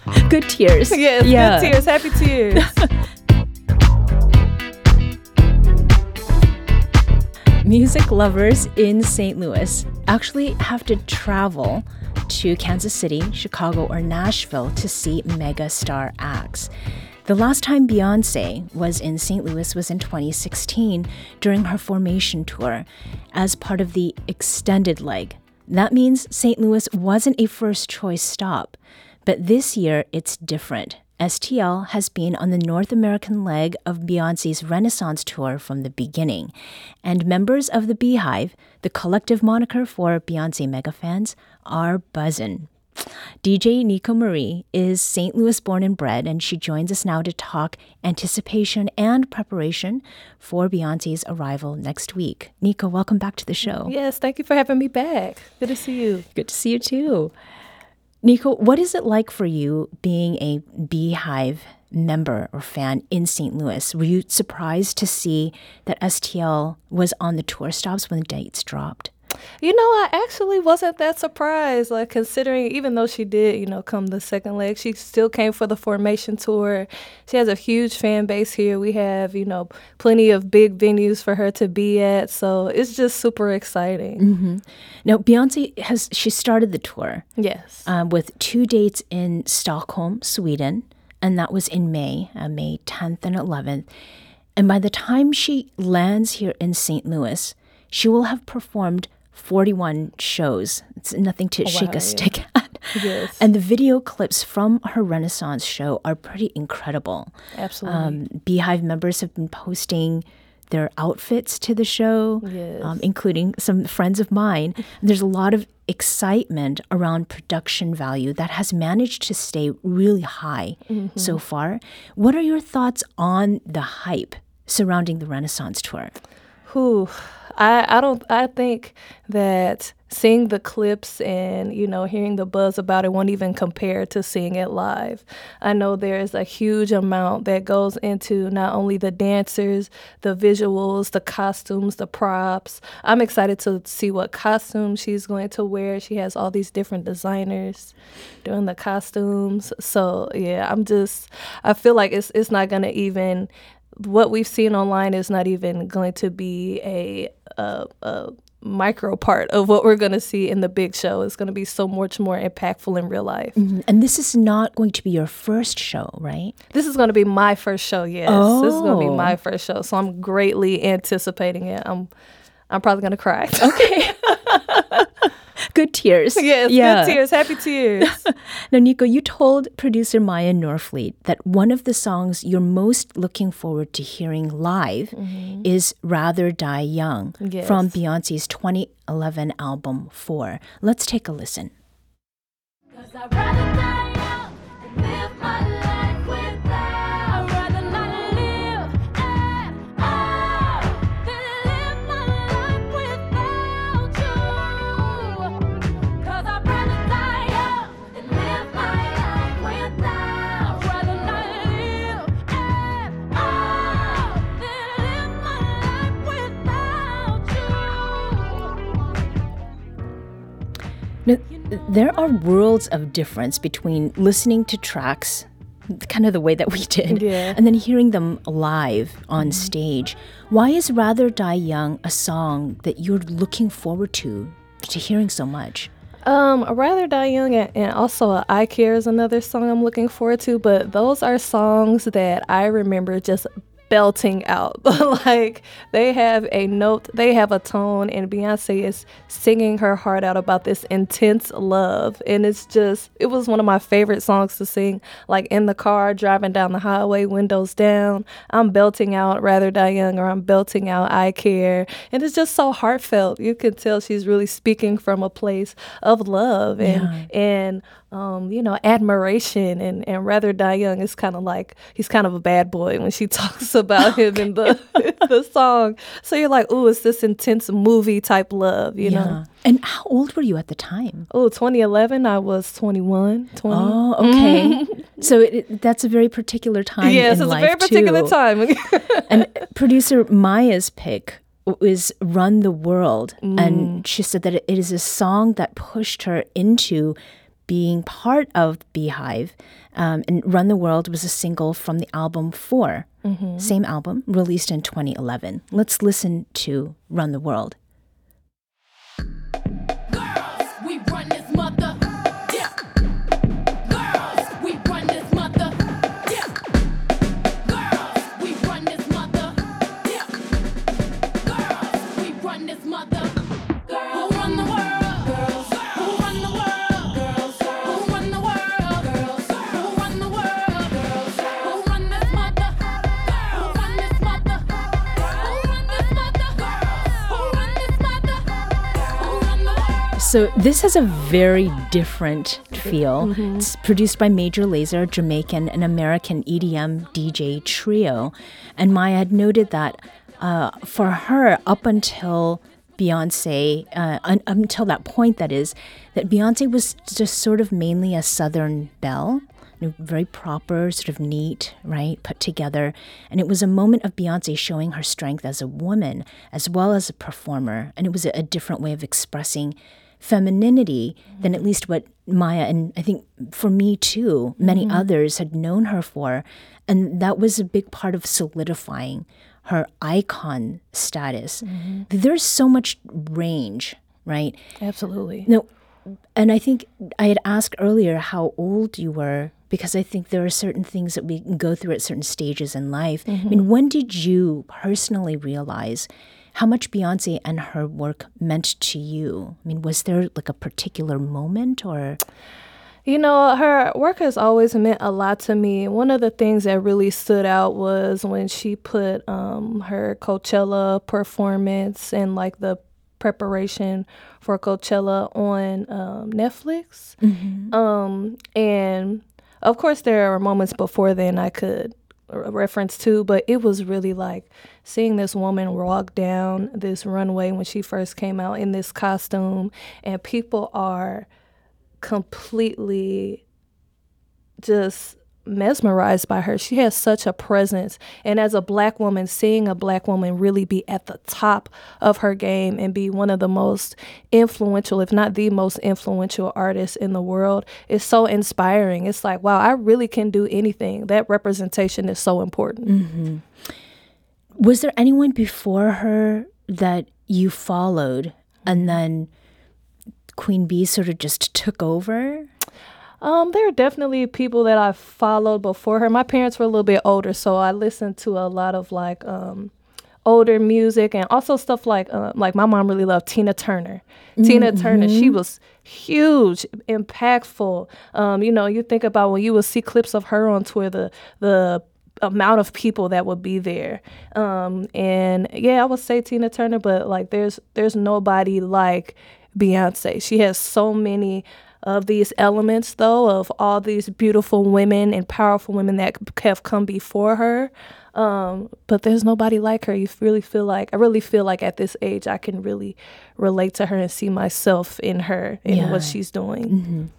good tears. yes, Yeah. good tears, happy tears. Music lovers in St. Louis actually have to travel to Kansas City, Chicago, or Nashville to see mega star acts. The last time Beyonce was in St. Louis was in 2016 during her formation tour as part of the extended leg. That means St. Louis wasn't a first choice stop. But this year, it's different. STL has been on the North American leg of Beyonce's Renaissance tour from the beginning. And members of the Bey Hive, the collective moniker for Beyonce mega fans, are buzzin'. DJ Nico Marie is St. Louis born and bred, and she joins us now to talk anticipation and preparation for Beyonce's arrival next week. Nico, welcome back to the show. yes, thank you for having me back. Good to see you. Good to see you too. Nico, what is it like for you being a Bey Hive member or fan in St. Louis? Were you surprised to see that STL was on the tour stops when the dates dropped? You know, I actually wasn't that surprised. Like considering, even though she did, you know, come the second leg, she still came for the formation tour. She has a huge fan base here. We have, you know, plenty of big venues for her to be at. So it's just super exciting. Now, Beyonce has she started the tour Yes. um, with two dates in Stockholm, Sweden, and that was in May, uh, May 10th and 11th. And by the time she lands here in St. Louis, she will have performed 41 shows. It's nothing to shake a stick at. Yes. And the video clips from her Renaissance show are pretty incredible. Absolutely. Um, Bey Hive members have been posting their outfits to the show, Yes. um, including some friends of mine. There's a lot of excitement around production value that has managed to stay really high Mm-hmm. so far. What are your thoughts on the hype surrounding the Renaissance tour? Who I, I don't I think that seeing the clips and you know hearing the buzz about it won't even compare to seeing it live. I know there is a huge amount that goes into not only the dancers, the visuals, the costumes, the props. I'm excited to see what costume she's going to wear. She has all these different designers doing the costumes. So yeah, I'm just I feel like it's it's not gonna even what we've seen online is not even going to be a, a, a micro part of what we're going to see in the big show. It's going to be so much more impactful in real life. Mm-hmm. And this is not going to be your first show, right? This is going to be my first show. Yes, this is going to be Oh. my first show. So I'm greatly anticipating it. I'm I'm probably going to cry. Okay. good tears. yes, yeah. good tears, happy tears. Now, Nico, you told producer Maya Norfleet that one of the songs you're most looking forward to hearing live mm-hmm. is Rather Die Young Yes. from Beyonce's 2011 album 4. Let's take a listen. There are worlds of difference between listening to tracks, kind of the way that we did, Yeah. and then hearing them live on stage. Why is Rather Die Young a song that you're looking forward to, to hearing so much? Um, rather die young, and, and also I care is another song I'm looking forward to. But those are songs that I remember just belting out. like they have a note, they have a tone, and Beyonce is singing her heart out about this intense love. And it's just, it was one of my favorite songs to sing, like in the car, driving down the highway, windows down. I'm belting out Rather Die Young, or I'm belting out I Care. And it's just so heartfelt. You can tell she's really speaking from a place of love and, and um, you know, admiration and, and rather Die Young is kind of like he's kind of a bad boy when she talks about him in the the song. So you're like, oh, it's this intense movie type love, you know. And how old were you at the time? Oh, 2011, I was 21, 20. Oh, okay. so it, it- that's a very particular time. yes, it's a very particular too. time. and producer Maya's pick is Run the World. And she said that it is a song that pushed her into being part of Bey Hive. Um, and Run the World was a single from the album 4 same album, released in 2011. Let's listen to Run the World. So this has a very different feel. It's produced by Major Lazer, Jamaican and American EDM DJ trio, and Maya had noted that uh, for her, up until Beyonce, uh, un- until that point, that is, that Beyonce was just sort of mainly a Southern belle. Very proper, sort of neat, right? Put together. And it was a moment of Beyonce showing her strength as a woman as well as a performer. And it was a different way of expressing femininity than at least what Maya and I think for me too, many mm-hmm. others had known her for. And that was a big part of solidifying her icon status. Mm-hmm. There's so much range, right? Absolutely. No, and I think I had asked earlier how old you were because I think there are certain things that we can go through at certain stages in life. I mean, mm-hmm. when did you personally realize how much Beyonce and her work meant to you? I mean, was there like a particular moment or? You know, her work has always meant a lot to me. One of the things that really stood out was when she put um, her Coachella performance and like the preparation for Coachella on um, Netflix. Um, and of course, there are moments before then I could reference to, but it was really like seeing this woman walk down this runway when she first came out in this costume, and people are completely just mesmerized by her. She has such a presence. And as a black woman, seeing a black woman really be at the top of her game and be one of the most influential, if not the most influential artist in the world is so inspiring. It's like, wow, I really can do anything. That representation is so important. Mm-hmm. Was there anyone before her that you followed and mm-hmm. then Queen Bey sort of just took over? Um, there are definitely people that I followed before her. My parents were a little bit older, so I listened to a lot of like um, older music and also stuff like uh, like my mom really loved Tina Turner. Tina Turner, she was huge, impactful. Um, you know, you think about when you would see clips of her on Twitter, the the amount of people that would be there. Um, and yeah, I would say Tina Turner, but like there's there's nobody like Beyonce. She has so many of these elements though of all these beautiful women and powerful women that have come before her. Um, but there's nobody like her. You really feel like I really feel like at this age I can really relate to her and see myself in her and Yeah. what she's doing.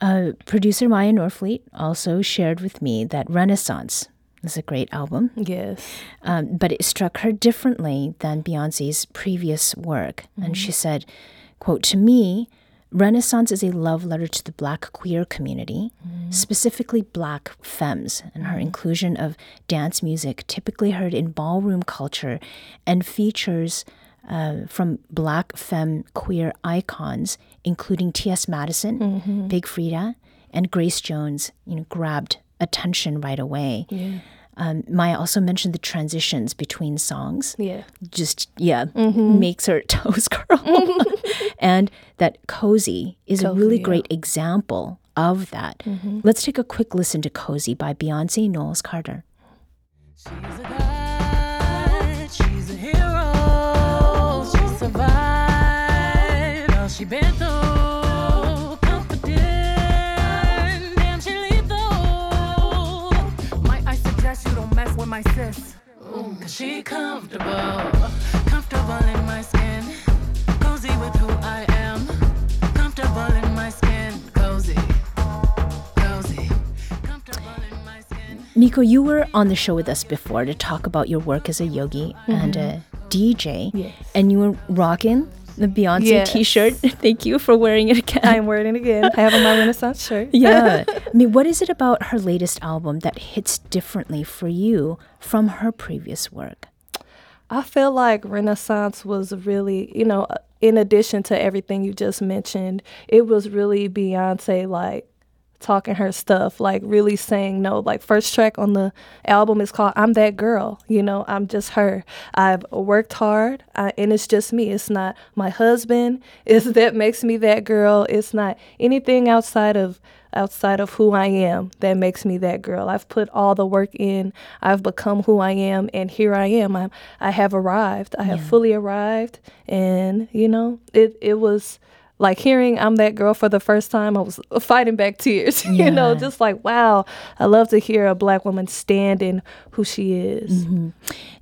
Uh, producer Maya Norfleet also shared with me that Renaissance is a great album, Yes. um, but it struck her differently than Beyonce's previous work. And she said, quote, to me, Renaissance is a love letter to the black queer community, mm-hmm. specifically black femmes, and her mm-hmm. inclusion of dance music typically heard in ballroom culture and features uh, from black femme queer icons, including T.S. Madison, mm-hmm. Big Freedia, and Grace Jones, you know, grabbed attention right away. Um, Maya also mentioned the transitions between songs. Yeah. just yeah makes her toes curl. And that cozy is a really yeah. great example of that. Let's take a quick listen to cozy by beyonce knowles carter my sis. Ooh, cause she comfortable, comfortable in my skin. Cozy with who I am, comfortable in my skin. Cozy, cozy, comfortable in my skin. Nico, you were on the show with us before to talk about your work as a yogi and mm-hmm. a DJ. Yes. And you were rocking the Beyonce Yes. t shirt. Thank you for wearing it again. I'm wearing it again. I have on my Renaissance shirt. yeah. I mean, what is it about her latest album that hits differently for you from her previous work? I feel like Renaissance was really, you know, uh, in addition to everything you just mentioned, it was really Beyonce like talking her stuff, like really saying no. Like first track on the album is called "I'm That Girl." You know, I'm just her. I've worked hard, I, and it's just me. It's not my husband. Is that makes me that girl? It's not anything outside of outside of who I am that makes me that girl. I've put all the work in. I've become who I am, and here I am. I I have arrived. I have fully arrived, and you know, it it was like hearing I'm that girl for the first time. I was fighting back tears. you know, just like wow. I love to hear a black woman stand in who she is. Mm-hmm.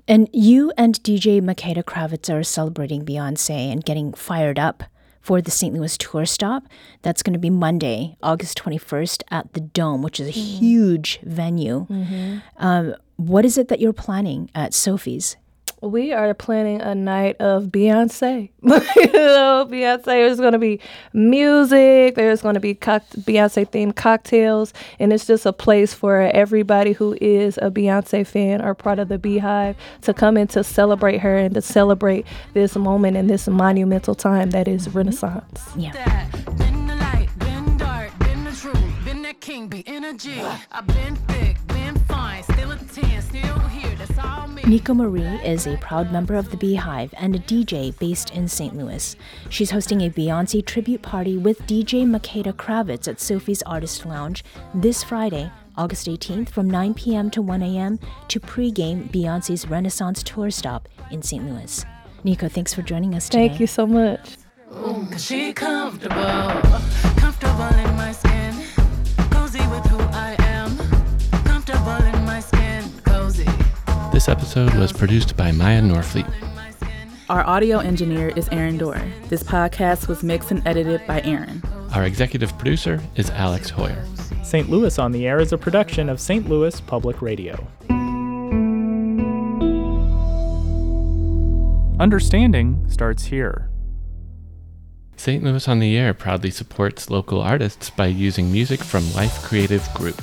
And you and DJ Makeda Kravitz are celebrating Beyonce and getting fired up for the St. Louis tour stop. That's going to be Monday, August 21st at the Dome, which is a mm-hmm. huge venue. Mm-hmm. Um, what is it that you're planning at Sophie's? We are planning a night of Beyonce. you know, Beyonce. There's going to be music. There's going to be cock- Beyonce themed cocktails, and it's just a place for everybody who is a Beyonce fan or part of the Bey Hive to come in to celebrate her and to celebrate this moment and this monumental time that is mm-hmm. Renaissance. Yeah. Been the light, been dark, been the truth, been that king, be energy. I've been thick, been fine, still a 10, still here, that's all me. Nico Marie is a proud member of the Bey Hive and a DJ based in St. Louis. She's hosting a Beyonce tribute party with DJ Makeda Kravitz at Sophie's Artist Lounge this Friday, August 18th from 9 p.m. to 1 a.m. to pregame Beyonce's Renaissance tour stop in St. Louis. Nico, thanks for joining us today. Thank you so much. Cause episode was produced by Maya Norfleet. in my skin. Our audio engineer is Aaron Doerr. This podcast was mixed and edited by Aaron. Our executive producer is Alex Heuer. St. Louis on the Air is a production of St. Louis Public Radio. Understanding starts here. St. Louis on the Air proudly supports local artists by using music from Life Creative Group.